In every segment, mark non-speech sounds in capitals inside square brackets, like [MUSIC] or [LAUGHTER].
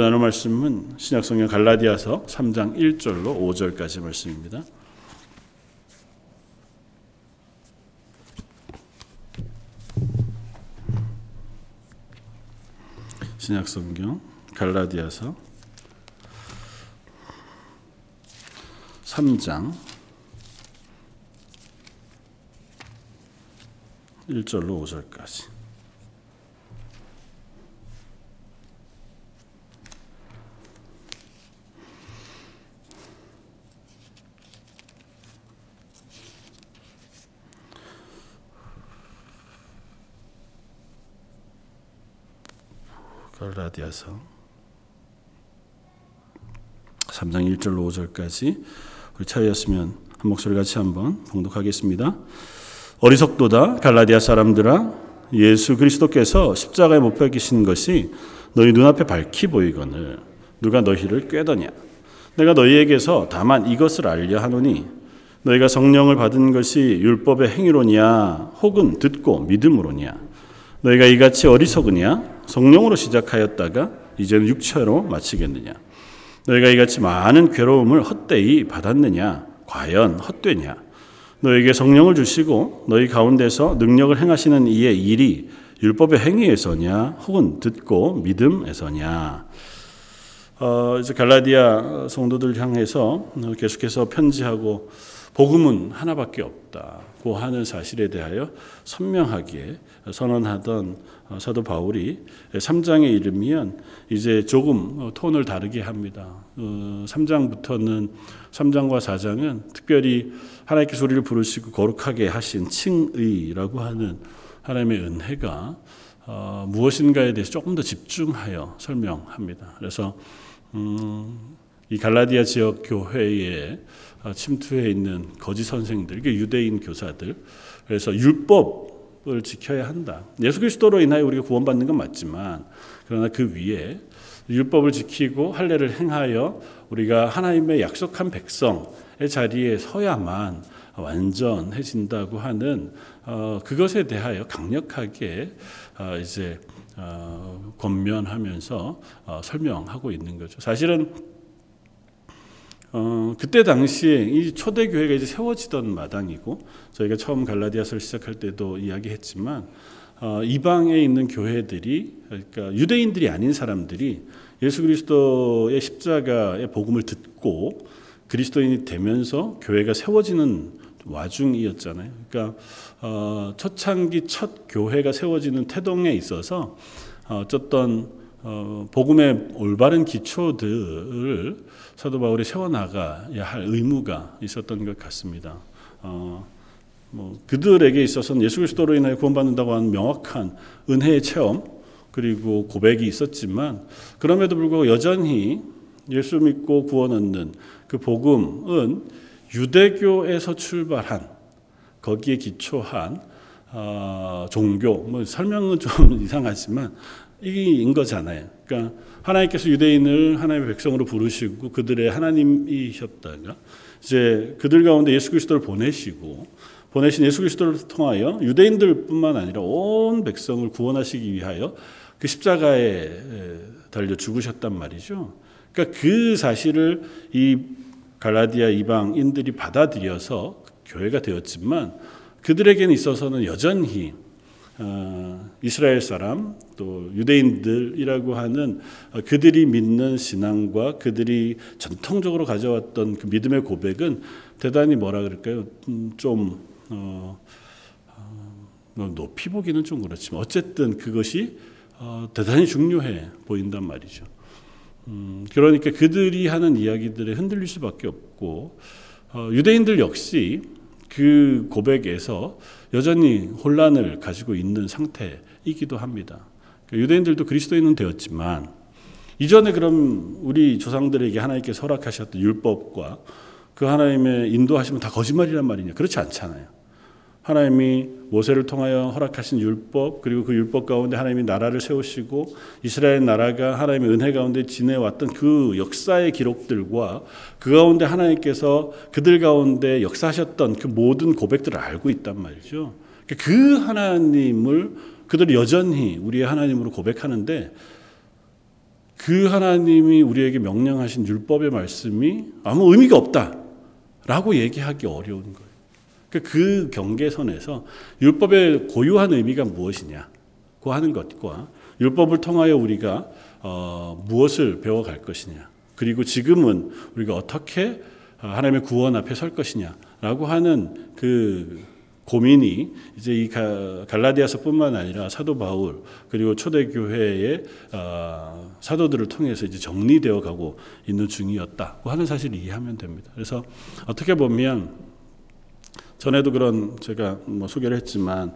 나눌 말씀은 신약성경 갈라디아서 3장 1절로 5절까지 말씀입니다. 신약성경 갈라디아서 3장 1절로 5절까지 갈라디아서. 3장 1절로 5절까지 우리 차였으면 한 목소리 같이 한번 봉독하겠습니다. 어리석도다 갈라디아 사람들아. 예수 그리스도께서 십자가에 못 박히신 것이 너희 눈앞에 밝히 보이거늘 누가 너희를 꾀더냐? 내가 너희에게서 다만 이것을 알려 하노니 너희가 성령을 받은 것이 율법의 행위로냐 혹은 듣고 믿음으로냐 너희가 이같이 어리석으냐 성령으로 시작하였다가 이제는 육체로 마치겠느냐? 너희가 이같이 많은 괴로움을 헛되이 받았느냐? 과연 헛되냐? 너에게 성령을 주시고 너희 가운데서 능력을 행하시는 이의 일이 율법의 행위에서냐? 혹은 듣고 믿음에서냐? 어, 이제 갈라디아 성도들 향해서 계속해서 편지하고 복음은 하나밖에 없다고 하는 사실에 대하여 선명하게 선언하던 사도 바울이 3장에 이르면 이제 조금 톤을 다르게 합니다. 3장부터는 3장과 4장은 특별히 하나님께서 우리를 부르시고 거룩하게 하신 칭의라고 하는 하나님의 은혜가 어, 무엇인가에 대해서 조금 더 집중하여 설명합니다. 그래서 음, 이 갈라디아 지역 교회에 침투해 있는 거짓 선생들, 이게 유대인 교사들. 그래서 율법을 지켜야 한다. 예수 그리스도로 인하여 우리가 구원받는 건 맞지만 그러나 그 위에 율법을 지키고 할례를 행하여 우리가 하나님의 약속한 백성의 자리에 서야만 완전해진다고 하는 어, 그것에 대하여 강력하게 어, 이제 어, 권면하면서 어, 설명하고 있는 거죠. 사실은 어, 그때 당시에 이 초대 교회가 이제 세워지던 마당이고 저희가 처음 갈라디아서를 시작할 때도 이야기했지만 어, 이방에 있는 교회들이 그러니까 유대인들이 아닌 사람들이 예수 그리스도의 십자가의 복음을 듣고 그리스도인이 되면서 교회가 세워지는 와중이었잖아요. 그러니까 어, 초창기 첫 교회가 세워지는 태동에 있어서 어, 어쨌든 어, 복음의 올바른 기초들을 사도 바울이 세워나가야 할 의무가 있었던 것 같습니다. 어, 뭐 그들에게 있어서는 예수 그리스도로 인하여 구원받는다고 하는 명확한 은혜의 체험 그리고 고백이 있었지만 그럼에도 불구하고 여전히 예수 믿고 구원 얻는 그 복음은 유대교에서 출발한 거기에 기초한 어, 종교 뭐 설명은 좀 [LAUGHS] 이상하지만 이인 거잖아요. 그러니까 하나님께서 유대인을 하나님의 백성으로 부르시고 그들의 하나님이셨다가 이제 그들 가운데 예수 그리스도를 보내시고 보내신 예수 그리스도를 통하여 유대인들뿐만 아니라 온 백성을 구원하시기 위하여 그 십자가에 달려 죽으셨단 말이죠. 그러니까 그 사실을 이 갈라디아 이방인들이 받아들여서 교회가 되었지만 그들에게는 있어서는 여전히 어, 이스라엘 사람 또 유대인들이라고 하는 어, 그들이 믿는 신앙과 그들이 전통적으로 가져왔던 그 믿음의 고백은 대단히 뭐라 그럴까요? 음, 좀 어, 어, 뭐 높이 보기는 좀 그렇지만 어쨌든 그것이 어, 대단히 중요해 보인단 말이죠. 음, 그러니까 그들이 하는 이야기들에 흔들릴 수밖에 없고 어, 유대인들 역시 그 고백에서 여전히 혼란을 가지고 있는 상태이기도 합니다. 그러니까 유대인들도 그리스도인은 되었지만 이전에 그럼 우리 조상들에게 하나님께 허락하셨던 율법과 그 하나님의 인도하시면 다 거짓말이란 말이냐? 그렇지 않잖아요. 하나님이 모세를 통하여 허락하신 율법 그리고 그 율법 가운데 하나님이 나라를 세우시고 이스라엘 나라가 하나님의 은혜 가운데 지내왔던 그 역사의 기록들과 그 가운데 하나님께서 그들 가운데 역사하셨던 그 모든 고백들을 알고 있단 말이죠. 그 하나님을 그들이 여전히 우리의 하나님으로 고백하는데 그 하나님이 우리에게 명령하신 율법의 말씀이 아무 의미가 없다라고 얘기하기 어려운 거예요. 그러니까 그 경계선에서 율법의 고유한 의미가 무엇이냐고 하는 것과 율법을 통하여 우리가 어, 무엇을 배워갈 것이냐 그리고 지금은 우리가 어떻게 하나님의 구원 앞에 설 것이냐라고 하는 그 고민이 이제 이 갈라디아서뿐만 아니라 사도 바울 그리고 초대 교회의 어, 사도들을 통해서 이제 정리되어 가고 있는 중이었다고 하는 사실을 이해하면 됩니다. 그래서 어떻게 보면 전에도 그런 제가 뭐 소개를 했지만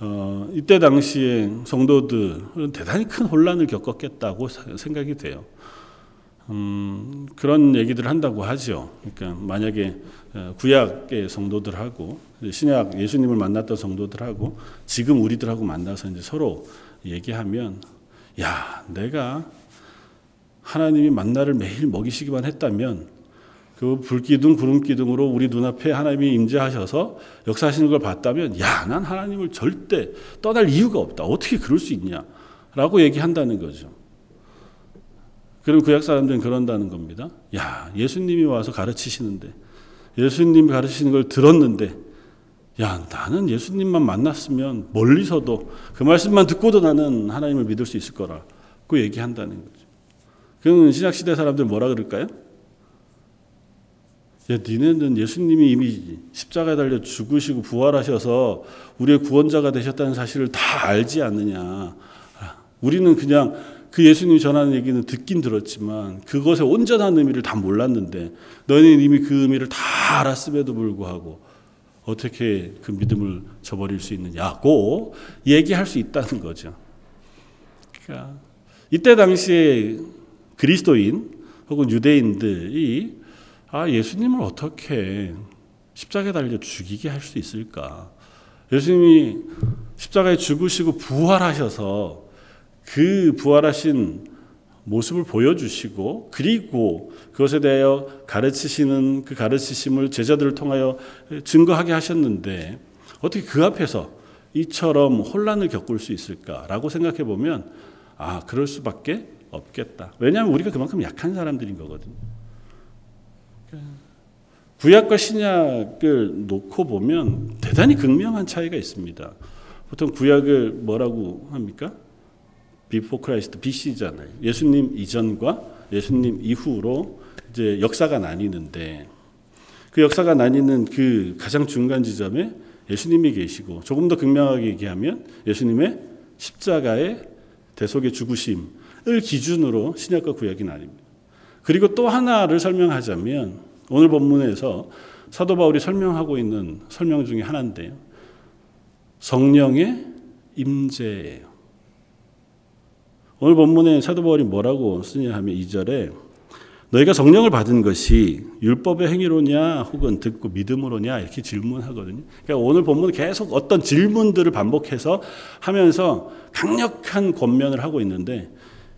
어, 이때 당시에 성도들은 대단히 큰 혼란을 겪었겠다고 생각이 돼요. 음, 그런 얘기들을 한다고 하죠. 그러니까 만약에 어, 구약의 성도들하고 신약 예수님을 만났던 성도들하고 지금 우리들하고 만나서 이제 서로 얘기하면 야, 내가 하나님이 만나를 매일 먹이시기만 했다면 그 불기둥 구름기둥으로 우리 눈앞에 하나님이 임재하셔서 역사하시는 걸 봤다면 야, 난 하나님을 절대 떠날 이유가 없다. 어떻게 그럴 수 있냐라고 얘기한다는 거죠. 그럼 구약 사람들은 그런다는 겁니다. 야, 예수님이 와서 가르치시는데 예수님이 가르치시는 걸 들었는데 야, 나는 예수님만 만났으면 멀리서도 그 말씀만 듣고도 나는 하나님을 믿을 수 있을 거라고 얘기한다는 거죠. 그럼 신약 시대 사람들 뭐라 그럴까요? 야, 니네는 예수님이 이미 십자가에 달려 죽으시고 부활하셔서 우리의 구원자가 되셨다는 사실을 다 알지 않느냐. 우리는 그냥 그 예수님이 전하는 얘기는 듣긴 들었지만 그것의 온전한 의미를 다 몰랐는데 너희는 이미 그 의미를 다 알았음에도 불구하고 어떻게 그 믿음을 저버릴 수 있느냐고 얘기할 수 있다는 거죠. 그러니까 이때 당시에 그리스도인 혹은 유대인들이 아 예수님을 어떻게 십자가에 달려 죽이게 할 수 있을까? 예수님이 십자가에 죽으시고 부활하셔서 그 부활하신 모습을 보여주시고 그리고 그것에 대하여 가르치시는 그 가르치심을 제자들을 통하여 증거하게 하셨는데 어떻게 그 앞에서 이처럼 혼란을 겪을 수 있을까라고 생각해 보면 아 그럴 수밖에 없겠다. 왜냐하면 우리가 그만큼 약한 사람들인 거거든요. 구약과 신약을 놓고 보면 대단히 극명한 차이가 있습니다. 보통 구약을 뭐라고 합니까? Before Christ BC잖아요. 예수님 이전과 예수님 이후로 이제 역사가 나뉘는데 그 역사가 나뉘는 그 가장 중간 지점에 예수님이 계시고 조금 더 극명하게 얘기하면 예수님의 십자가의 대속의 죽으심을 기준으로 신약과 구약이 나뉩니다. 그리고 또 하나를 설명하자면 오늘 본문에서 사도 바울이 설명하고 있는 설명 중에 하나인데요. 성령의 임재예요. 오늘 본문에 사도 바울이 뭐라고 쓰냐 하면 2절에 너희가 성령을 받은 것이 율법의 행위로냐 혹은 듣고 믿음으로냐 이렇게 질문하거든요. 그러니까 오늘 본문은 계속 어떤 질문들을 반복해서 하면서 강력한 권면을 하고 있는데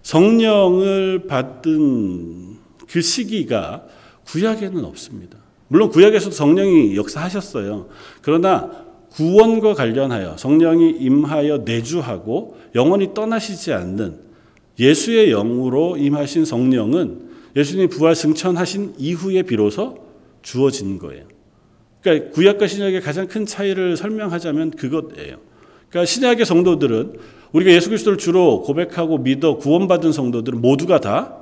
성령을 받은 그 시기가 구약에는 없습니다. 물론 구약에서도 성령이 역사하셨어요. 그러나 구원과 관련하여 성령이 임하여 내주하고 영원히 떠나시지 않는 예수의 영으로 임하신 성령은 예수님이 부활 승천하신 이후에 비로소 주어진 거예요. 그러니까 구약과 신약의 가장 큰 차이를 설명하자면 그것이에요. 그러니까 신약의 성도들은 우리가 예수 그리스도를 주로 고백하고 믿어 구원받은 성도들은 모두가 다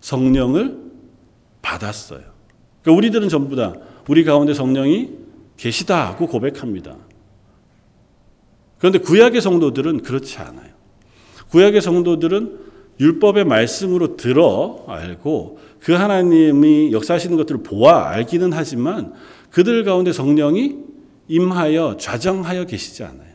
성령을 받았어요. 그러니까 우리들은 전부 다 우리 가운데 성령이 계시다고 고백합니다. 그런데 구약의 성도들은 그렇지 않아요. 구약의 성도들은 율법의 말씀으로 들어 알고 그 하나님이 역사하시는 것들을 보아 알기는 하지만 그들 가운데 성령이 임하여 좌정하여 계시지 않아요.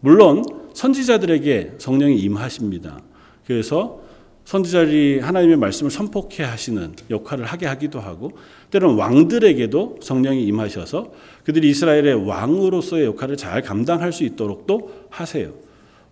물론 선지자들에게 성령이 임하십니다. 그래서 선지자들이 하나님의 말씀을 선포케 하시는 역할을 하게 하기도 하고 때로는 왕들에게도 성령이 임하셔서 그들이 이스라엘의 왕으로서의 역할을 잘 감당할 수 있도록도 하세요.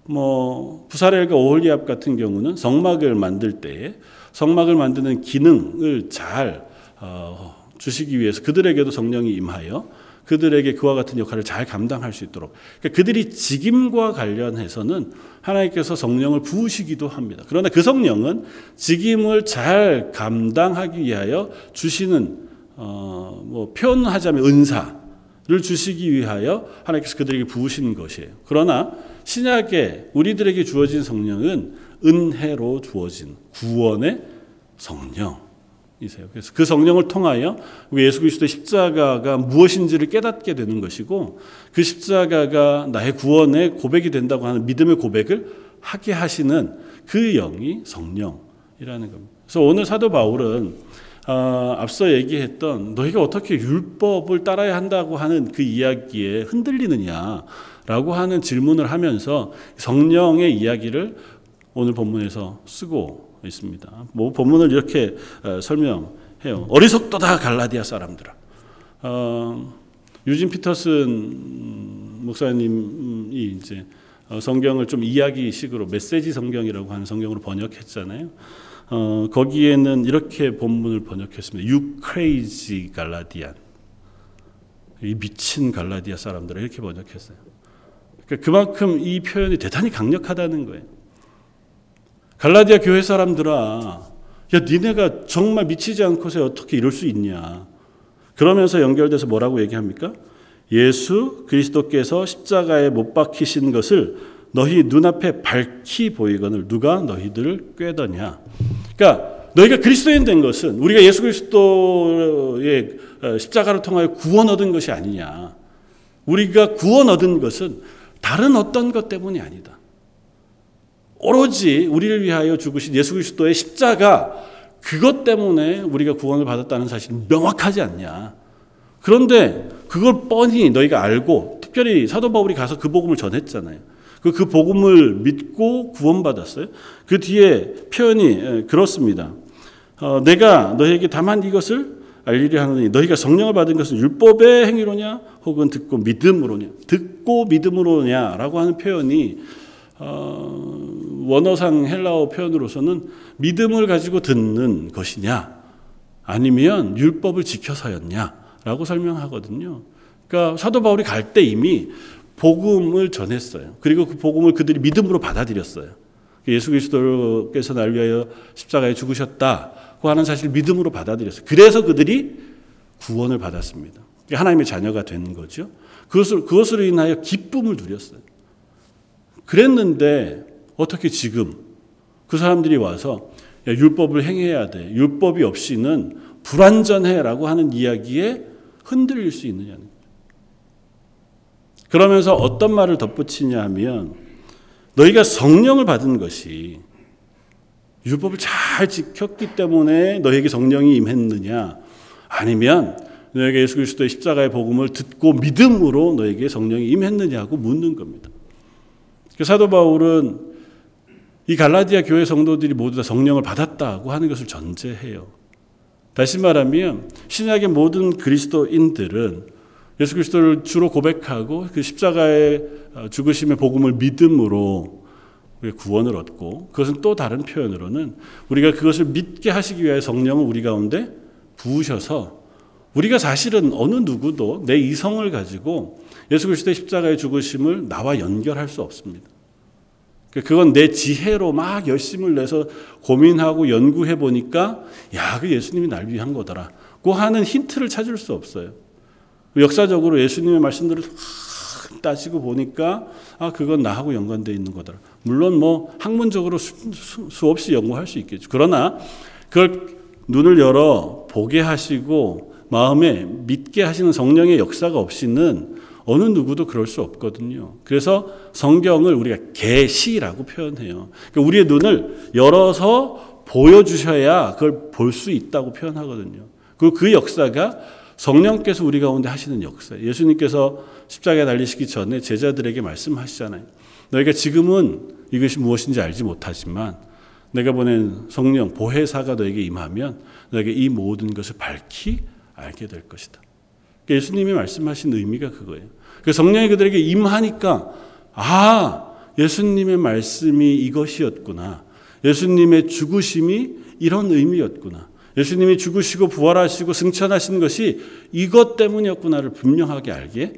뭐 부사렐과 오홀리압 같은 경우는 성막을 만들 때 성막을 만드는 기능을 잘 어, 주시기 위해서 그들에게도 성령이 임하여 그들에게 그와 같은 역할을 잘 감당할 수 있도록 그러니까 그들이 직임과 관련해서는 하나님께서 성령을 부으시기도 합니다. 그러나 그 성령은 직임을 잘 감당하기 위하여 주시는 어, 뭐 표현하자면 은사를 주시기 위하여 하나님께서 그들에게 부으시는 것이에요. 그러나 신약에 우리들에게 주어진 성령은 은혜로 주어진 구원의 성령 이세요. 그래서 그 성령을 통하여 예수 그리스도의 십자가가 무엇인지를 깨닫게 되는 것이고 그 십자가가 나의 구원의 고백이 된다고 하는 믿음의 고백을 하게 하시는 그 영이 성령이라는 겁니다. 그래서 오늘 사도 바울은 어, 앞서 얘기했던 너희가 어떻게 율법을 따라야 한다고 하는 그 이야기에 흔들리느냐라고 하는 질문을 하면서 성령의 이야기를 오늘 본문에서 쓰고 있습니다. 뭐 본문을 이렇게 어, 설명해요. 어리석도다 갈라디아 사람들아. 어, 유진 피터슨 목사님이 이제 어, 성경을 좀 이야기식으로 메시지 성경이라고 하는 성경으로 번역했잖아요. 어, 거기에는 이렇게 본문을 번역했습니다. You crazy 갈라디안. 이 미친 갈라디아 사람들을 이렇게 번역했어요. 그러니까 그만큼 이 표현이 대단히 강력하다는 거예요. 갈라디아 교회 사람들아, 야, 니네가 정말 미치지 않고서 어떻게 이럴 수 있냐. 그러면서 연결돼서 뭐라고 얘기합니까? 예수 그리스도께서 십자가에 못 박히신 것을 너희 눈앞에 밝히 보이거늘 누가 너희들을 꾀더냐. 그러니까 너희가 그리스도인 된 것은 우리가 예수 그리스도의 어, 십자가를 통하여 구원 얻은 것이 아니냐. 우리가 구원 얻은 것은 다른 어떤 것 때문이 아니다. 오로지 우리를 위하여 죽으신 예수 그리스도의 십자가 그것 때문에 우리가 구원을 받았다는 사실이 명확하지 않냐. 그런데 그걸 뻔히 너희가 알고 특별히 사도 바울이 가서 그 복음을 전했잖아요. 그, 그 복음을 믿고 구원받았어요. 그 뒤에 표현이 예, 그렇습니다. 어, 내가 너희에게 다만 이것을 알리려 하느니 너희가 성령을 받은 것은 율법의 행위로냐 혹은 듣고 믿음으로냐 듣고 믿음으로냐라고 하는 표현이 어, 원어상 헬라어 표현으로서는 믿음을 가지고 듣는 것이냐 아니면 율법을 지켜서였냐라고 설명하거든요. 그러니까 사도 바울이 갈 때 이미 복음을 전했어요. 그리고 그 복음을 그들이 믿음으로 받아들였어요. 예수 그리스도께서 날 위하여 십자가에 죽으셨다고 하는 사실을 믿음으로 받아들였어요. 그래서 그들이 구원을 받았습니다. 하나님의 자녀가 된 거죠. 그것을, 그것으로 인하여 기쁨을 누렸어요. 그랬는데 어떻게 지금 그 사람들이 와서 야, 율법을 행해야 돼. 율법이 없이는 불완전해라고 하는 이야기에 흔들릴 수 있느냐는 그러면서 어떤 말을 덧붙이냐 하면 너희가 성령을 받은 것이 율법을 잘 지켰기 때문에 너에게 성령이 임했느냐 아니면 너에게 예수 그리스도의 십자가의 복음을 듣고 믿음으로 너에게 성령이 임했느냐고 묻는 겁니다. 그 사도 바울은 이 갈라디아 교회 성도들이 모두 다 성령을 받았다고 하는 것을 전제해요. 다시 말하면 신약의 모든 그리스도인들은 예수 그리스도를 주로 고백하고 그 십자가의 어, 죽으심의 복음을 믿음으로 구원을 얻고 그것은 또 다른 표현으로는 우리가 그것을 믿게 하시기 위해 성령을 우리 가운데 부으셔서 우리가 사실은 어느 누구도 내 이성을 가지고 예수 그리스도의 십자가의 죽으심을 나와 연결할 수 없습니다. 그건 내 지혜로 막 열심을 내서 고민하고 연구해 보니까 야, 그 예수님이 날 위한 거더라. 고 하는 힌트를 찾을 수 없어요. 역사적으로 예수님의 말씀들을 따지고 보니까 아 그건 나하고 연관되어 있는 거더라. 물론 뭐 학문적으로 수, 수, 없이 연구할 수 있겠죠. 그러나 그걸 눈을 열어 보게 하시고 마음에 믿게 하시는 성령의 역사가 없이는 어느 누구도 그럴 수 없거든요. 그래서 성경을 우리가 계시라고 표현해요. 그러니까 우리의 눈을 열어서 보여주셔야 그걸 볼 수 있다고 표현하거든요. 그리고 그 역사가 성령께서 우리 가운데 하시는 역사. 예수님께서 십자가에 달리시기 전에 제자들에게 말씀하시잖아요. 너희가 지금은 이것이 무엇인지 알지 못하지만 내가 보낸 성령 보혜사가 너에게 임하면 너에게 이 모든 것을 밝히 알게 될 것이다. 그러니까 예수님이 말씀하신 의미가 그거예요. 그 성령이 그들에게 임하니까 아 예수님의 말씀이 이것이었구나. 예수님의 죽으심이 이런 의미였구나. 예수님이 죽으시고 부활하시고 승천하신 것이 이것 때문이었구나를 분명하게 알게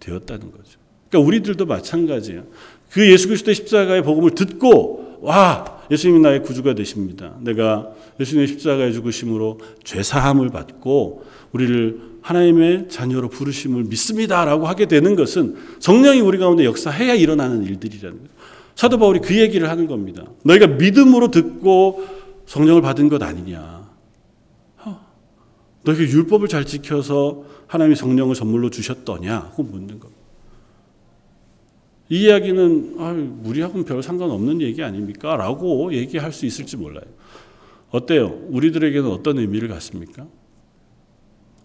되었다는 거죠. 그러니까 우리들도 마찬가지예요. 그 예수 그리스도의 십자가의 복음을 듣고 와 예수님이 나의 구주가 되십니다. 내가 예수님의 십자가의 죽으심으로 죄 사함을 받고 우리를 하나님의 자녀로 부르심을 믿습니다라고 하게 되는 것은 성령이 우리 가운데 역사해야 일어나는 일들이라는 거예요. 사도 바울이 그 얘기를 하는 겁니다. 너희가 믿음으로 듣고 성령을 받은 것 아니냐. 너희가 율법을 잘 지켜서 하나님이 성령을 선물로 주셨더냐? 하고 묻는 겁니다. 이 이야기는 아, 우리하고는 별 상관없는 얘기 아닙니까? 라고 얘기할 수 있을지 몰라요. 어때요? 우리들에게는 어떤 의미를 갖습니까?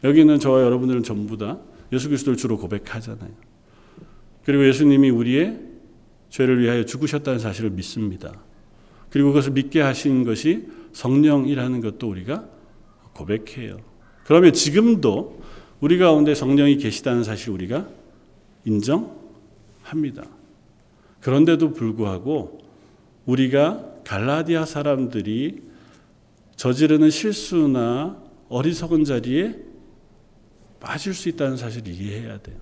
여기 는 저와 여러분들은 전부 다 예수 그리스도를 주로 고백하잖아요. 그리고 예수님이 우리의 죄를 위하여 죽으셨다는 사실을 믿습니다. 그리고 그것을 믿게 하신 것이 성령이라는 것도 우리가 고백해요. 그러면 지금도 우리 가운데 성령이 계시다는 사실 우리가 인정 합니다. 그런데도 불구하고 우리가 갈라디아 사람들이 저지르는 실수나 어리석은 자리에 빠질 수 있다는 사실을 이해해야 돼요.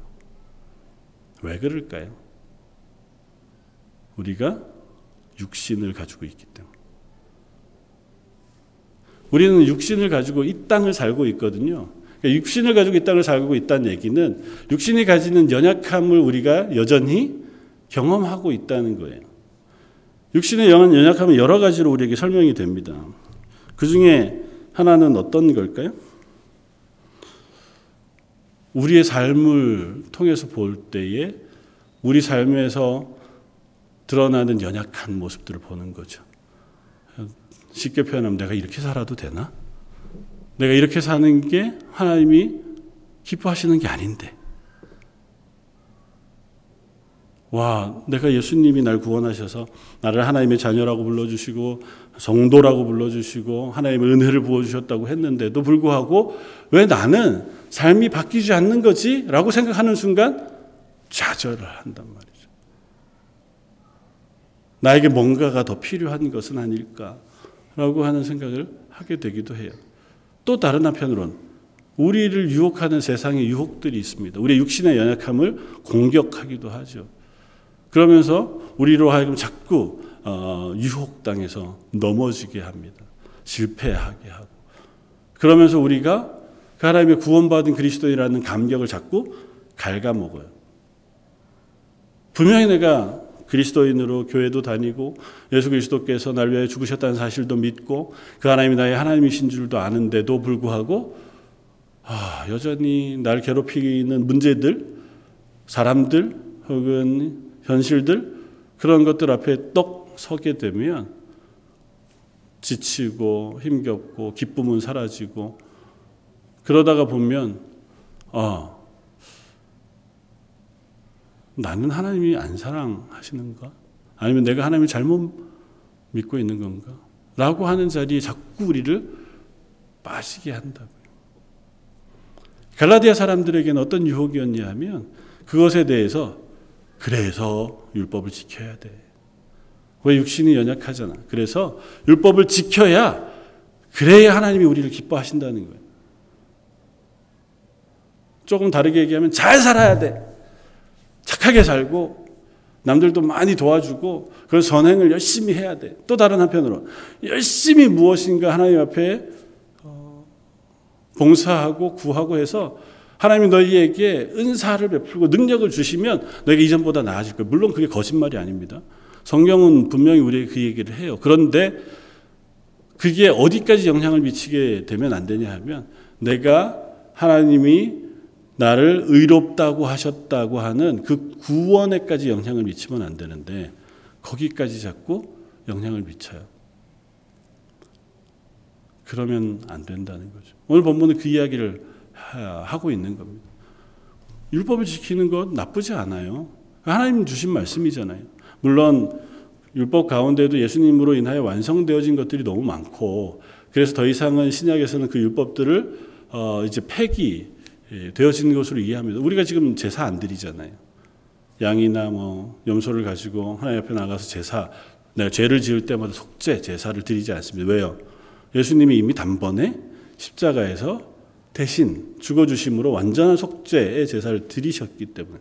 왜 그럴까요? 우리가 육신을 가지고 있기 때문에. 우리는 육신을 가지고 이 땅을 살고 있거든요. 그러니까 육신을 가지고 이 땅을 살고 있다는 얘기는 육신이 가지는 연약함을 우리가 여전히 경험하고 있다는 거예요. 육신의 연약함은 여러 가지로 우리에게 설명이 됩니다. 그 중에 하나는 어떤 걸까요? 우리의 삶을 통해서 볼 때에 우리 삶에서 드러나는 연약한 모습들을 보는 거죠. 쉽게 표현하면 내가 이렇게 살아도 되나? 내가 이렇게 사는 게 하나님이 기뻐하시는 게 아닌데. 와, 내가 예수님이 날 구원하셔서 나를 하나님의 자녀라고 불러주시고 성도라고 불러주시고 하나님의 은혜를 부어주셨다고 했는데도 불구하고 왜 나는 삶이 바뀌지 않는 거지? 라고 생각하는 순간 좌절을 한단 말이죠. 나에게 뭔가가 더 필요한 것은 아닐까? 라고 하는 생각을 하게 되기도 해요. 또 다른 한편으론 우리를 유혹하는 세상의 유혹들이 있습니다. 우리의 육신의 연약함을 공격하기도 하죠. 그러면서 우리로 하여금 자꾸 어, 유혹당해서 넘어지게 합니다. 실패하게 하고. 그러면서 우리가 그 하나님의 구원받은 그리스도인이라는 감격을 자꾸 갉아먹어요. 분명히 내가 그리스도인으로 교회도 다니고 예수 그리스도께서 날 위하여 죽으셨다는 사실도 믿고 그 하나님이 나의 하나님이신 줄도 아는데도 불구하고 아, 여전히 날 괴롭히는 문제들, 사람들 혹은 현실들 그런 것들 앞에 떡 서게 되면 지치고 힘겹고 기쁨은 사라지고 그러다가 보면 아 나는 하나님이 안 사랑하시는가? 아니면 내가 하나님을 잘못 믿고 있는 건가? 라고 하는 자리에 자꾸 우리를 빠지게 한다고요. 갈라디아 사람들에게는 어떤 유혹이었냐 하면 그것에 대해서 그래서 율법을 지켜야 돼. 왜 육신이 연약하잖아. 그래서 율법을 지켜야 그래야 하나님이 우리를 기뻐하신다는 거예요. 조금 다르게 얘기하면 잘 살아야 돼. 착하게 살고 남들도 많이 도와주고 그 선행을 열심히 해야 돼. 또 다른 한편으로 열심히 무엇인가 하나님 앞에 어, 봉사하고 구하고 해서 하나님이 너희에게 은사를 베풀고 능력을 주시면 너희가 이전보다 나아질 거예요. 물론 그게 거짓말이 아닙니다. 성경은 분명히 우리에게 그 얘기를 해요. 그런데 그게 어디까지 영향을 미치게 되면 안 되냐 하면 내가 하나님이 나를 의롭다고 하셨다고 하는 그 구원에까지 영향을 미치면 안 되는데 거기까지 자꾸 영향을 미쳐요. 그러면 안 된다는 거죠. 오늘 본문은 그 이야기를 하고 있는 겁니다. 율법을 지키는 것 나쁘지 않아요. 하나님 주신 말씀이잖아요. 물론 율법 가운데도 예수님으로 인하여 완성되어진 것들이 너무 많고 그래서 더 이상은 신약에서는 그 율법들을 어 이제 폐기 예, 되어진 것으로 이해합니다. 우리가 지금 제사 안 드리잖아요. 양이나 뭐 염소를 가지고 하나님 앞에 나가서 제사 내가 죄를 지을 때마다 속죄 제사를 드리지 않습니다. 왜요? 예수님이 이미 단번에 십자가에서 대신 죽어 주심으로 완전한 속죄의 제사를 드리셨기 때문에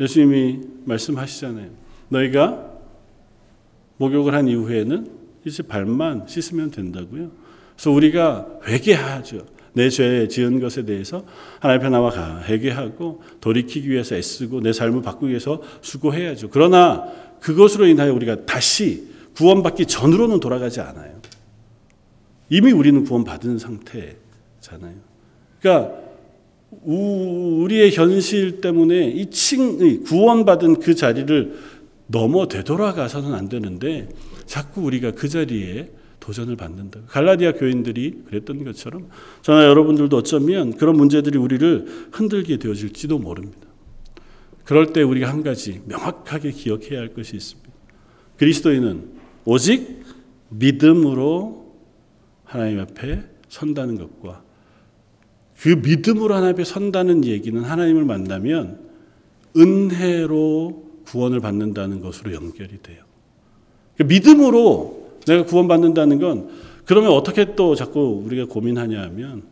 예수님이 말씀하시잖아요. 너희가 목욕을 한 이후에는 이제 발만 씻으면 된다고요. 그래서 우리가 회개하죠. 내 죄 지은 것에 대해서 하나님 앞에 나와 회개하고 돌이키기 위해서 애쓰고 내 삶을 바꾸기 위해서 수고해야죠. 그러나 그것으로 인하여 우리가 다시 구원받기 전으로는 돌아가지 않아요. 이미 우리는 구원받은 상태잖아요. 그러니까 우리의 현실 때문에 이 칭, 구원받은 그 자리를 넘어 되돌아가서는 안 되는데 자꾸 우리가 그 자리에 도전을 받는다. 갈라디아 교인들이 그랬던 것처럼 저나 여러분들도 어쩌면 그런 문제들이 우리를 흔들게 되어질지도 모릅니다. 그럴 때 우리가 한 가지 명확하게 기억해야 할 것이 있습니다. 그리스도인은 오직 믿음으로 하나님 앞에 선다는 것과 그 믿음으로 하나님 앞에 선다는 얘기는 하나님을 만나면 은혜로 구원을 받는다는 것으로 연결이 돼요. 그 믿음으로 내가 구원받는다는 건 그러면 어떻게 또 자꾸 우리가 고민하냐 하면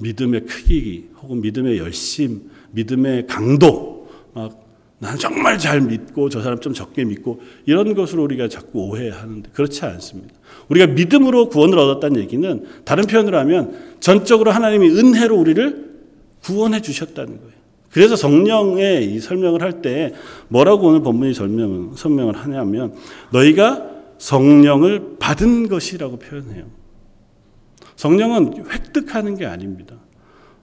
믿음의 크기 혹은 믿음의 열심, 믿음의 강도, 막 나는 정말 잘 믿고 저 사람 좀 적게 믿고 이런 것으로 우리가 자꾸 오해하는데 그렇지 않습니다. 우리가 믿음으로 구원을 얻었다는 얘기는 다른 표현으로 하면 전적으로 하나님이 은혜로 우리를 구원해 주셨다는 거예요. 그래서 성령의 이 설명을 할 때 뭐라고 오늘 본문이 설명, 설명을 하냐면 너희가 성령을 받은 것이라고 표현해요. 성령은 획득하는 게 아닙니다.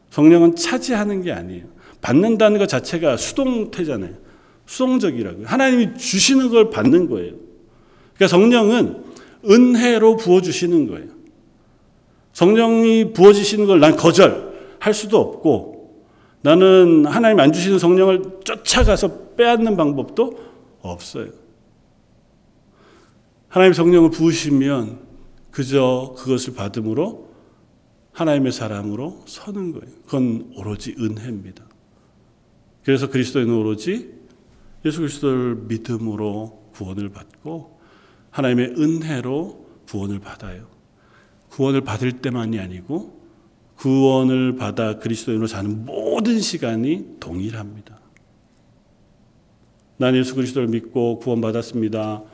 성령은 차지하는 게 아니에요. 받는다는 것 자체가 수동태잖아요. 수동적이라고요. 하나님이 주시는 걸 받는 거예요. 그러니까 성령은 은혜로 부어주시는 거예요. 성령이 부어주시는 걸 난 거절할 수도 없고 나는 하나님 안 주시는 성령을 쫓아가서 빼앗는 방법도 없어요. 하나님 성령을 부으시면 그저 그것을 받음으로 하나님의 사람으로 서는 거예요. 그건 오로지 은혜입니다. 그래서 그리스도인은 오로지 예수 그리스도를 믿음으로 구원을 받고 하나님의 은혜로 구원을 받아요. 구원을 받을 때만이 아니고 구원을 받아 그리스도인으로 사는 모든 시간이 동일합니다. 난 예수 그리스도를 믿고 구원받았습니다.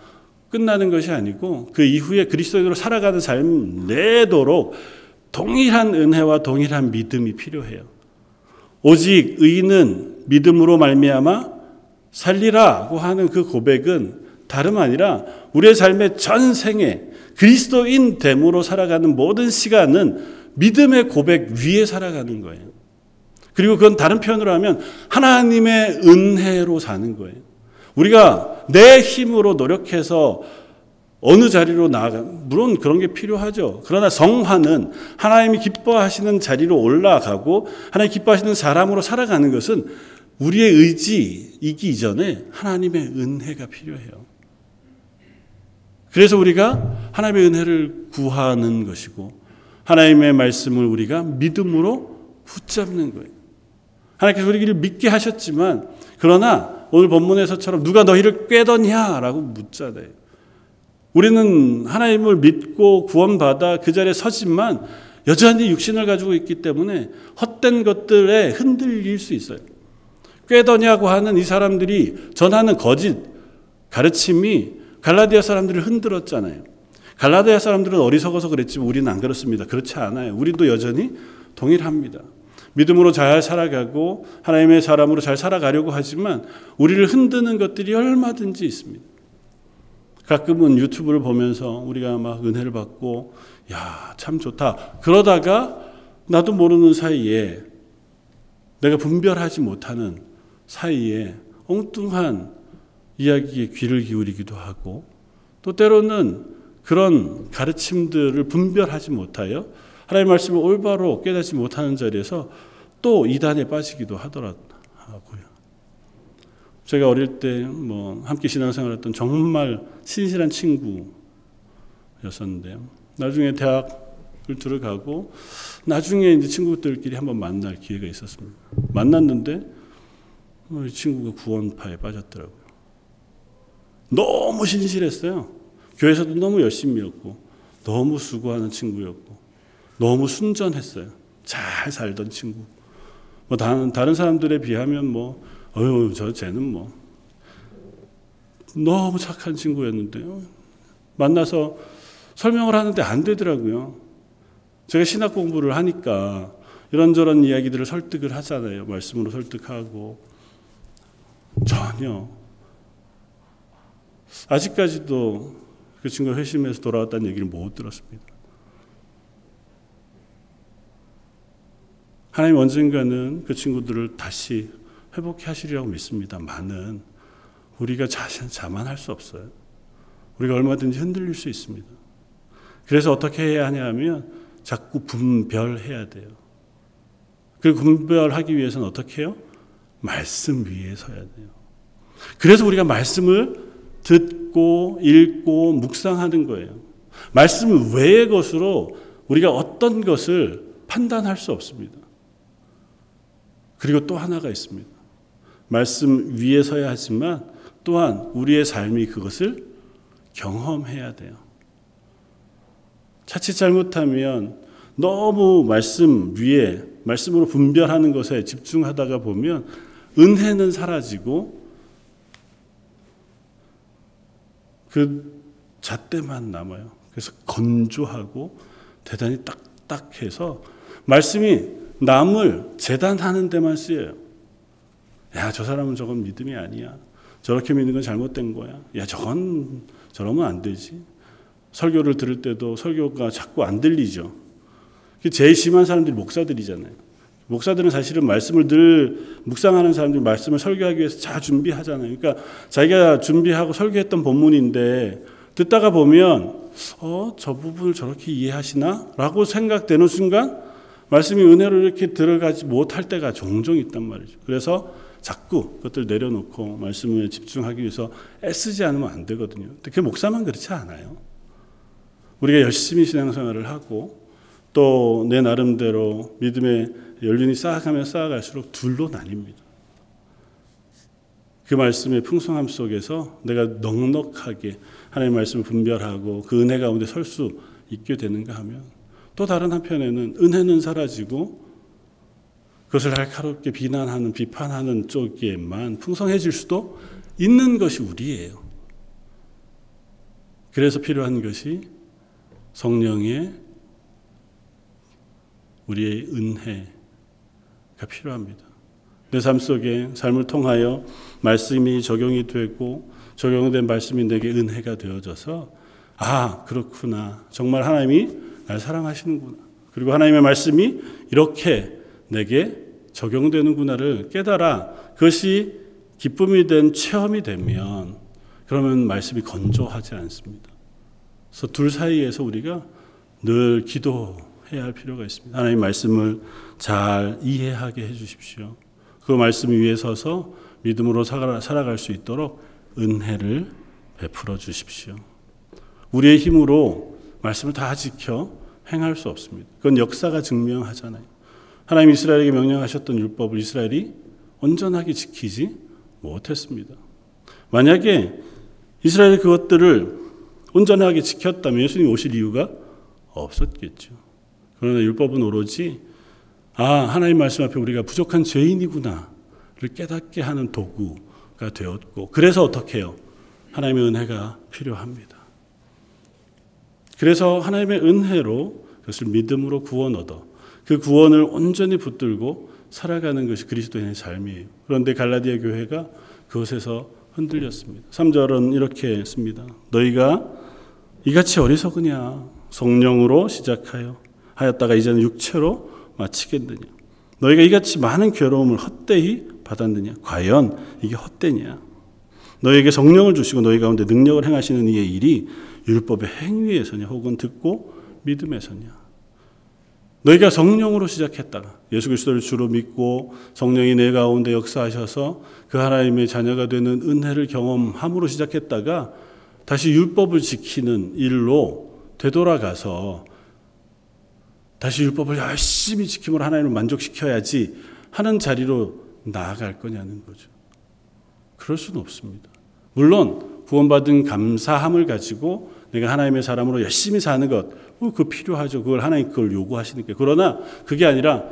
끝나는 것이 아니고 그 이후에 그리스도인으로 살아가는 삶 내도록 동일한 은혜와 동일한 믿음이 필요해요. 오직 의인은 믿음으로 말미암아 살리라고 하는 그 고백은 다름 아니라 우리의 삶의 전생에 그리스도인 됨으로 살아가는 모든 시간은 믿음의 고백 위에 살아가는 거예요. 그리고 그건 다른 표현으로 하면 하나님의 은혜로 사는 거예요. 우리가 내 힘으로 노력해서 어느 자리로 나아가 물론 그런 게 필요하죠. 그러나 성화는 하나님이 기뻐하시는 자리로 올라가고 하나님 기뻐하시는 사람으로 살아가는 것은 우리의 의지이기 이전에 하나님의 은혜가 필요해요. 그래서 우리가 하나님의 은혜를 구하는 것이고 하나님의 말씀을 우리가 믿음으로 붙잡는 거예요. 하나님께서 우리를 믿게 하셨지만 그러나 오늘 본문에서처럼 누가 너희를 꿰더냐라고 묻잖아요. 우리는 하나님을 믿고 구원받아 그 자리에 서지만 여전히 육신을 가지고 있기 때문에 헛된 것들에 흔들릴 수 있어요. 꿰더냐고 하는 이 사람들이 전하는 거짓 가르침이 갈라디아 사람들을 흔들었잖아요. 갈라디아 사람들은 어리석어서 그랬지만 우리는 안 그렇습니다. 그렇지 않아요. 우리도 여전히 동일합니다. 믿음으로 잘 살아가고 하나님의 사람으로 잘 살아가려고 하지만 우리를 흔드는 것들이 얼마든지 있습니다. 가끔은 유튜브를 보면서 우리가 막 은혜를 받고 야, 참 좋다. 그러다가 나도 모르는 사이에 내가 분별하지 못하는 사이에 엉뚱한 이야기에 귀를 기울이기도 하고 또 때로는 그런 가르침들을 분별하지 못하여 하나님의 말씀을 올바로 깨닫지 못하는 자리에서 또 이단에 빠지기도 하더라고요. 제가 어릴 때 뭐 함께 신앙생활했던 정말 신실한 친구였었는데요. 나중에 대학을 들어가고 나중에 이제 친구들끼리 한번 만날 기회가 있었습니다. 만났는데 어, 이 친구가 구원파에 빠졌더라고요. 너무 신실했어요. 교회에서도 너무 열심히였고 너무 수고하는 친구였고 너무 순전했어요. 잘 살던 친구. 뭐 다른 다른 사람들에 비하면 뭐 어유 저 쟤는 뭐 너무 착한 친구였는데요. 만나서 설명을 하는데 안 되더라고요. 제가 신학 공부를 하니까 이런저런 이야기들을 설득을 하잖아요. 말씀으로 설득하고 전혀 아직까지도 그 친구가 회심해서 돌아왔다는 얘기를 못 들었습니다. 하나님 언젠가는 그 친구들을 다시 회복해 하시리라고 믿습니다만은 우리가 자만할 수 없어요. 우리가 얼마든지 흔들릴 수 있습니다. 그래서 어떻게 해야 하냐면 자꾸 분별해야 돼요. 그 분별하기 위해서는 어떻게 해요? 말씀 위에 서야 돼요. 그래서 우리가 말씀을 듣고 읽고 묵상하는 거예요. 말씀 외의 것으로 우리가 어떤 것을 판단할 수 없습니다. 그리고 또 하나가 있습니다. 말씀 위에 서야 하지만 또한 우리의 삶이 그것을 경험해야 돼요. 자칫 잘못하면 너무 말씀 위에 말씀으로 분별하는 것에 집중하다가 보면 은혜는 사라지고 그 잣대만 남아요. 그래서 건조하고 대단히 딱딱해서 말씀이 남을 재단하는 데만 쓰여요. 야, 저 사람은 저건 믿음이 아니야. 저렇게 믿는 건 잘못된 거야. 야, 저건 저러면 안 되지. 설교를 들을 때도 설교가 자꾸 안 들리죠. 제일 심한 사람들이 목사들이잖아요. 목사들은 사실은 말씀을 늘 묵상하는 사람들이 말씀을 설교하기 위해서 잘 준비하잖아요. 그러니까 자기가 준비하고 설교했던 본문인데 듣다가 보면 어, 저 부분을 저렇게 이해하시나? 라고 생각되는 순간 말씀이 은혜로 이렇게 들어가지 못할 때가 종종 있단 말이죠. 그래서 자꾸 그것들 내려놓고 말씀에 집중하기 위해서 애쓰지 않으면 안 되거든요. 특히 목사만 그렇지 않아요. 우리가 열심히 신앙생활을 하고 또 내 나름대로 믿음의 연륜이 쌓아가면 쌓아갈수록 둘로 나뉩니다. 그 말씀의 풍성함 속에서 내가 넉넉하게 하나님의 말씀을 분별하고 그 은혜 가운데 설 수 있게 되는가 하면 또 다른 한편에는 은혜는 사라지고 그것을 날카롭게 비난하는 비판하는 쪽에만 풍성해질 수도 있는 것이 우리예요. 그래서 필요한 것이 성령의 우리의 은혜가 필요합니다. 내 삶 속에 삶을 통하여 말씀이 적용이 되고 적용된 말씀이 내게 은혜가 되어져서 아 그렇구나 정말 하나님이 날 사랑하시는구나 그리고 하나님의 말씀이 이렇게 내게 적용되는구나를 깨달아 그것이 기쁨이 된 체험이 되면 그러면 말씀이 건조하지 않습니다. 그래서 둘 사이에서 우리가 늘 기도해야 할 필요가 있습니다. 하나님 말씀을 잘 이해하게 해 주십시오. 그 말씀 위에 서서 믿음으로 살아갈 수 있도록 은혜를 베풀어 주십시오. 우리의 힘으로 말씀을 다 지켜 행할 수 없습니다. 그건 역사가 증명하잖아요. 하나님 이스라엘에게 명령하셨던 율법을 이스라엘이 온전하게 지키지 못했습니다. 만약에 이스라엘이 그것들을 온전하게 지켰다면 예수님이 오실 이유가 없었겠죠. 그러나 율법은 오로지 아 하나님 말씀 앞에 우리가 부족한 죄인이구나를 깨닫게 하는 도구가 되었고 그래서 어떻게 해요? 하나님의 은혜가 필요합니다. 그래서 하나님의 은혜로 그것을 믿음으로 구원 얻어 그 구원을 온전히 붙들고 살아가는 것이 그리스도인의 삶이에요. 그런데 갈라디아 교회가 그것에서 흔들렸습니다. 3절은 이렇게 씁니다. 너희가 이같이 어리석으냐 성령으로 시작하여 하였다가 이제는 육체로 마치겠느냐 너희가 이같이 많은 괴로움을 헛되이 받았느냐 과연 이게 헛되냐 너희에게 성령을 주시고 너희 가운데 능력을 행하시는 이의 일이 율법의 행위에서냐 혹은 듣고 믿음에서냐 너희가 성령으로 시작했다가 예수 그리스도를 주로 믿고 성령이 내 가운데 역사하셔서 그 하나님의 자녀가 되는 은혜를 경험함으로 시작했다가 다시 율법을 지키는 일로 되돌아가서 다시 율법을 열심히 지킴으로 하나님을 만족시켜야지 하는 자리로 나아갈 거냐는 거죠. 그럴 수는 없습니다. 물론 구원받은 감사함을 가지고 내가 하나님의 사람으로 열심히 사는 것, 어, 그거 필요하죠. 그걸 하나님 그걸 요구하시니까. 그러나 그게 아니라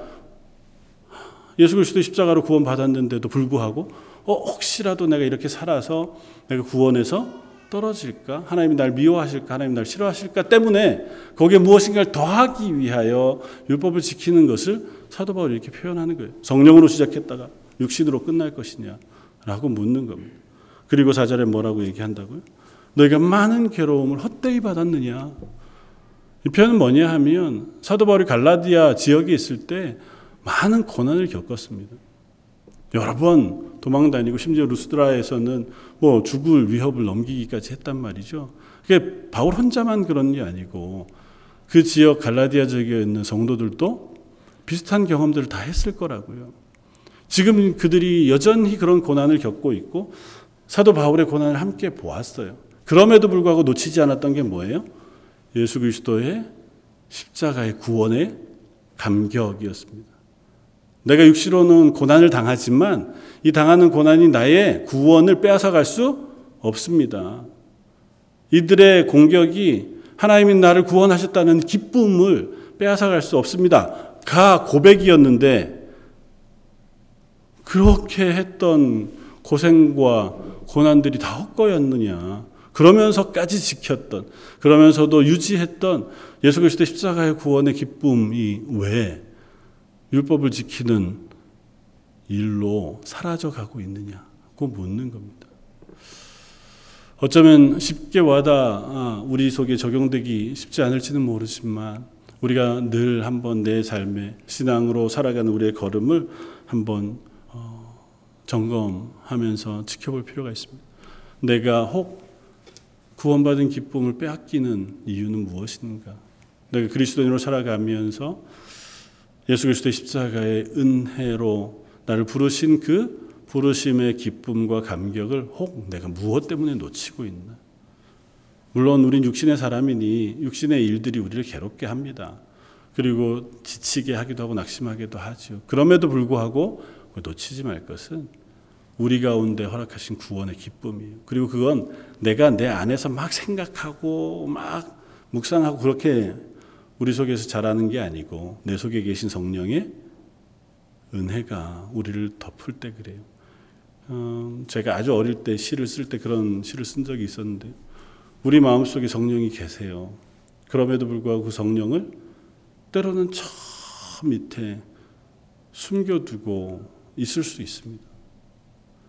예수 그리스도 십자가로 구원 받았는데도 불구하고 어, 혹시라도 내가 이렇게 살아서 내가 구원에서 떨어질까? 하나님이 날 미워하실까? 하나님 날 싫어하실까? 때문에 거기에 무엇인가를 더하기 위하여 율법을 지키는 것을 사도 바울이 이렇게 표현하는 거예요. 성령으로 시작했다가 육신으로 끝날 것이냐? 라고 묻는 겁니다. 그리고 사절에 뭐라고 얘기한다고요? 너희가 많은 괴로움을 헛되이 받았느냐? 이 표현은 뭐냐 하면 사도 바울이 갈라디아 지역에 있을 때 많은 고난을 겪었습니다. 여러 번 도망 다니고 심지어 루스드라에서는 뭐 죽을 위협을 넘기기까지 했단 말이죠. 그게 바울 혼자만 그런 게 아니고 그 지역 갈라디아 지역에 있는 성도들도 비슷한 경험들을 다 했을 거라고요. 지금 그들이 여전히 그런 고난을 겪고 있고 사도 바울의 고난을 함께 보았어요. 그럼에도 불구하고 놓치지 않았던 게 뭐예요? 예수 그리스도의 십자가의 구원의 감격이었습니다. 내가 육시로는 고난을 당하지만 이 당하는 고난이 나의 구원을 빼앗아 갈 수 없습니다. 이들의 공격이 하나님이 나를 구원하셨다는 기쁨을 빼앗아 갈 수 없습니다. 가 고백이었는데 그렇게 했던 고생과 고난들이 다 헛거였느냐. 그러면서까지 지켰던, 그러면서도 유지했던 예수 그리스도 십자가의 구원의 기쁨이 왜 율법을 지키는 일로 사라져 가고 있느냐고 묻는 겁니다. 어쩌면 쉽게 와다 아, 우리 속에 적용되기 쉽지 않을지는 모르지만 우리가 늘 한번 내 삶의 신앙으로 살아가는 우리의 걸음을 한번 어, 점검하면서 지켜볼 필요가 있습니다. 내가 혹 구원받은 기쁨을 빼앗기는 이유는 무엇인가? 내가 그리스도인으로 살아가면서 예수 그리스도의 십자가의 은혜로 나를 부르신 그 부르심의 기쁨과 감격을 혹 내가 무엇 때문에 놓치고 있나? 물론 우린 육신의 사람이니 육신의 일들이 우리를 괴롭게 합니다. 그리고 지치게 하기도 하고 낙심하기도 하죠. 그럼에도 불구하고 놓치지 말 것은 우리 가운데 허락하신 구원의 기쁨이에요. 그리고 그건 내가 내 안에서 막 생각하고 막 묵상하고 그렇게 우리 속에서 자라는 게 아니고 내 속에 계신 성령의 은혜가 우리를 덮을 때 그래요. 어, 제가 아주 어릴 때 시를 쓸 때 그런 시를 쓴 적이 있었는데 우리 마음 속에 성령이 계세요. 그럼에도 불구하고 그 성령을 때로는 저 밑에 숨겨두고 있을 수 있습니다.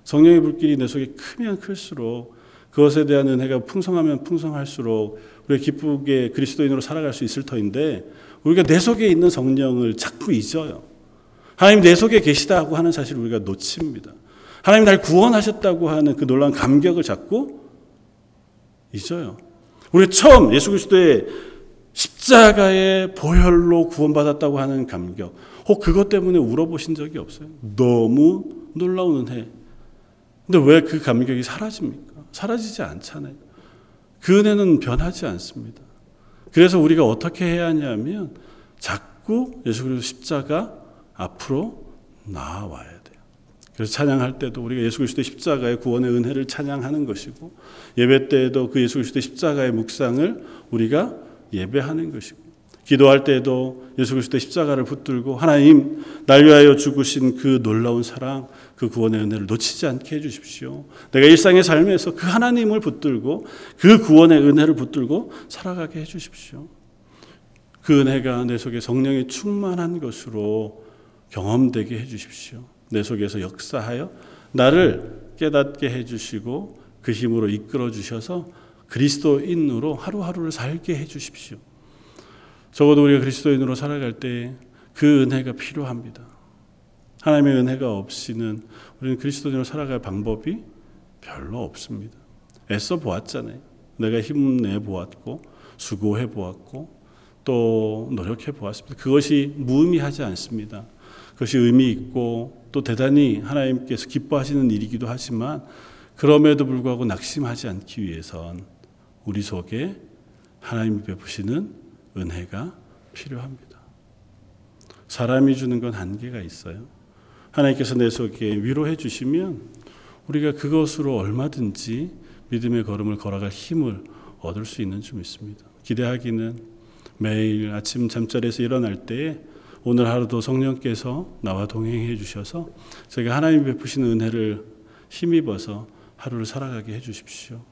성령의 불길이 내 속에 크면 클수록 그것에 대한 은혜가 풍성하면 풍성할수록 우리가 기쁘게 그리스도인으로 살아갈 수 있을 터인데 우리가 내 속에 있는 성령을 자꾸 잊어요. 하나님 내 속에 계시다고 하는 사실을 우리가 놓칩니다. 하나님 날 구원하셨다고 하는 그 놀라운 감격을 자꾸 잊어요. 우리 처음 예수 그리스도의 십자가의 보혈로 구원받았다고 하는 감격, 혹 그것 때문에 울어보신 적이 없어요. 너무 놀라운 은혜. 근데 왜 그 감격이 사라집니까? 사라지지 않잖아요. 그 은혜는 변하지 않습니다. 그래서 우리가 어떻게 해야 하냐면 자꾸 예수 그리스도 십자가 앞으로 나와야 돼요. 그래서 찬양할 때도 우리가 예수 그리스도의 십자가의 구원의 은혜를 찬양하는 것이고 예배 때에도 그 예수 그리스도의 십자가의 묵상을 우리가 예배하는 것이고 기도할 때에도 예수 그리스도의 십자가를 붙들고 하나님 날 위하여 죽으신 그 놀라운 사랑 그 구원의 은혜를 놓치지 않게 해 주십시오. 내가 일상의 삶에서 그 하나님을 붙들고 그 구원의 은혜를 붙들고 살아가게 해 주십시오. 그 은혜가 내 속에 성령이 충만한 것으로 경험되게 해 주십시오. 내 속에서 역사하여 나를 깨닫게 해 주시고 그 힘으로 이끌어 주셔서 그리스도인으로 하루하루를 살게 해 주십시오. 적어도 우리가 그리스도인으로 살아갈 때 그 은혜가 필요합니다. 하나님의 은혜가 없이는 우리는 그리스도인으로 살아갈 방법이 별로 없습니다. 애써 보았잖아요. 내가 힘내 보았고 수고해 보았고 또 노력해 보았습니다. 그것이 무의미하지 않습니다. 그것이 의미 있고 또 대단히 하나님께서 기뻐하시는 일이기도 하지만 그럼에도 불구하고 낙심하지 않기 위해선 우리 속에 하나님이 베푸시는 은혜가 필요합니다. 사람이 주는 건 한계가 있어요. 하나님께서 내 속에 위로해 주시면 우리가 그것으로 얼마든지 믿음의 걸음을 걸어갈 힘을 얻을 수 있는 줄 믿습니다. 기대하기는 매일 아침 잠자리에서 일어날 때에 오늘 하루도 성령께서 나와 동행해 주셔서 제가 하나님 베푸시는 은혜를 힘입어서 하루를 살아가게 해 주십시오.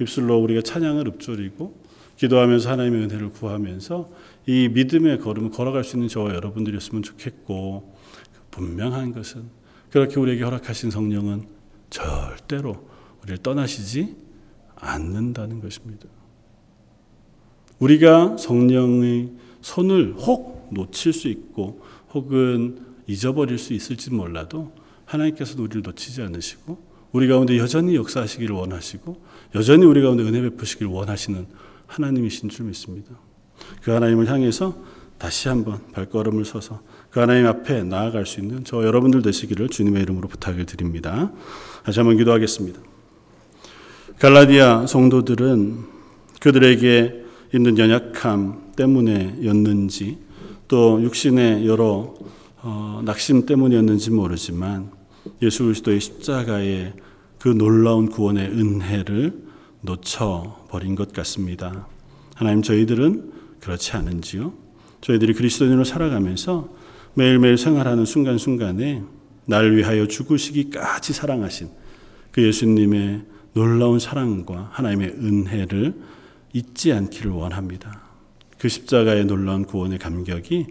입술로 우리가 찬양을 읊조리고 기도하면서 하나님의 은혜를 구하면서 이 믿음의 걸음을 걸어갈 수 있는 저와 여러분들이었으면 좋겠고 분명한 것은 그렇게 우리에게 허락하신 성령은 절대로 우리를 떠나시지 않는다는 것입니다. 우리가 성령의 손을 혹 놓칠 수 있고 혹은 잊어버릴 수 있을지 몰라도 하나님께서는 우리를 놓치지 않으시고 우리 가운데 여전히 역사하시기를 원하시고 여전히 우리 가운데 은혜 베푸시기를 원하시는 하나님이신 줄 믿습니다. 그 하나님을 향해서 다시 한번 발걸음을 서서 그 하나님 앞에 나아갈 수 있는 저 여러분들 되시기를 주님의 이름으로 부탁을 드립니다. 다시 한번 기도하겠습니다. 갈라디아 성도들은 그들에게 있는 연약함 때문에였는지 또 육신의 여러 어, 낙심 때문이었는지 모르지만 예수 그리스도의 십자가의 그 놀라운 구원의 은혜를 놓쳐 버린 것 같습니다. 하나님 저희들은 그렇지 않은지요? 저희들이 그리스도인으로 살아가면서 매일매일 생활하는 순간순간에 날 위하여 죽으시기까지 사랑하신 그 예수님의 놀라운 사랑과 하나님의 은혜를 잊지 않기를 원합니다. 그 십자가의 놀라운 구원의 감격이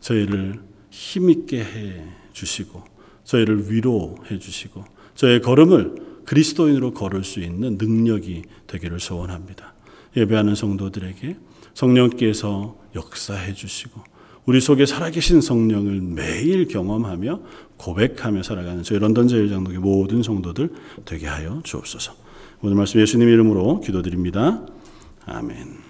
저희를 힘있게 해 주시고 저희를 위로해 주시고 저의 걸음을 그리스도인으로 걸을 수 있는 능력이 되기를 소원합니다. 예배하는 성도들에게 성령께서 역사해 주시고 우리 속에 살아계신 성령을 매일 경험하며 고백하며 살아가는 저희 런던 제일장독의 모든 성도들 되게 하여 주옵소서. 오늘 말씀 예수님 이름으로 기도드립니다. 아멘.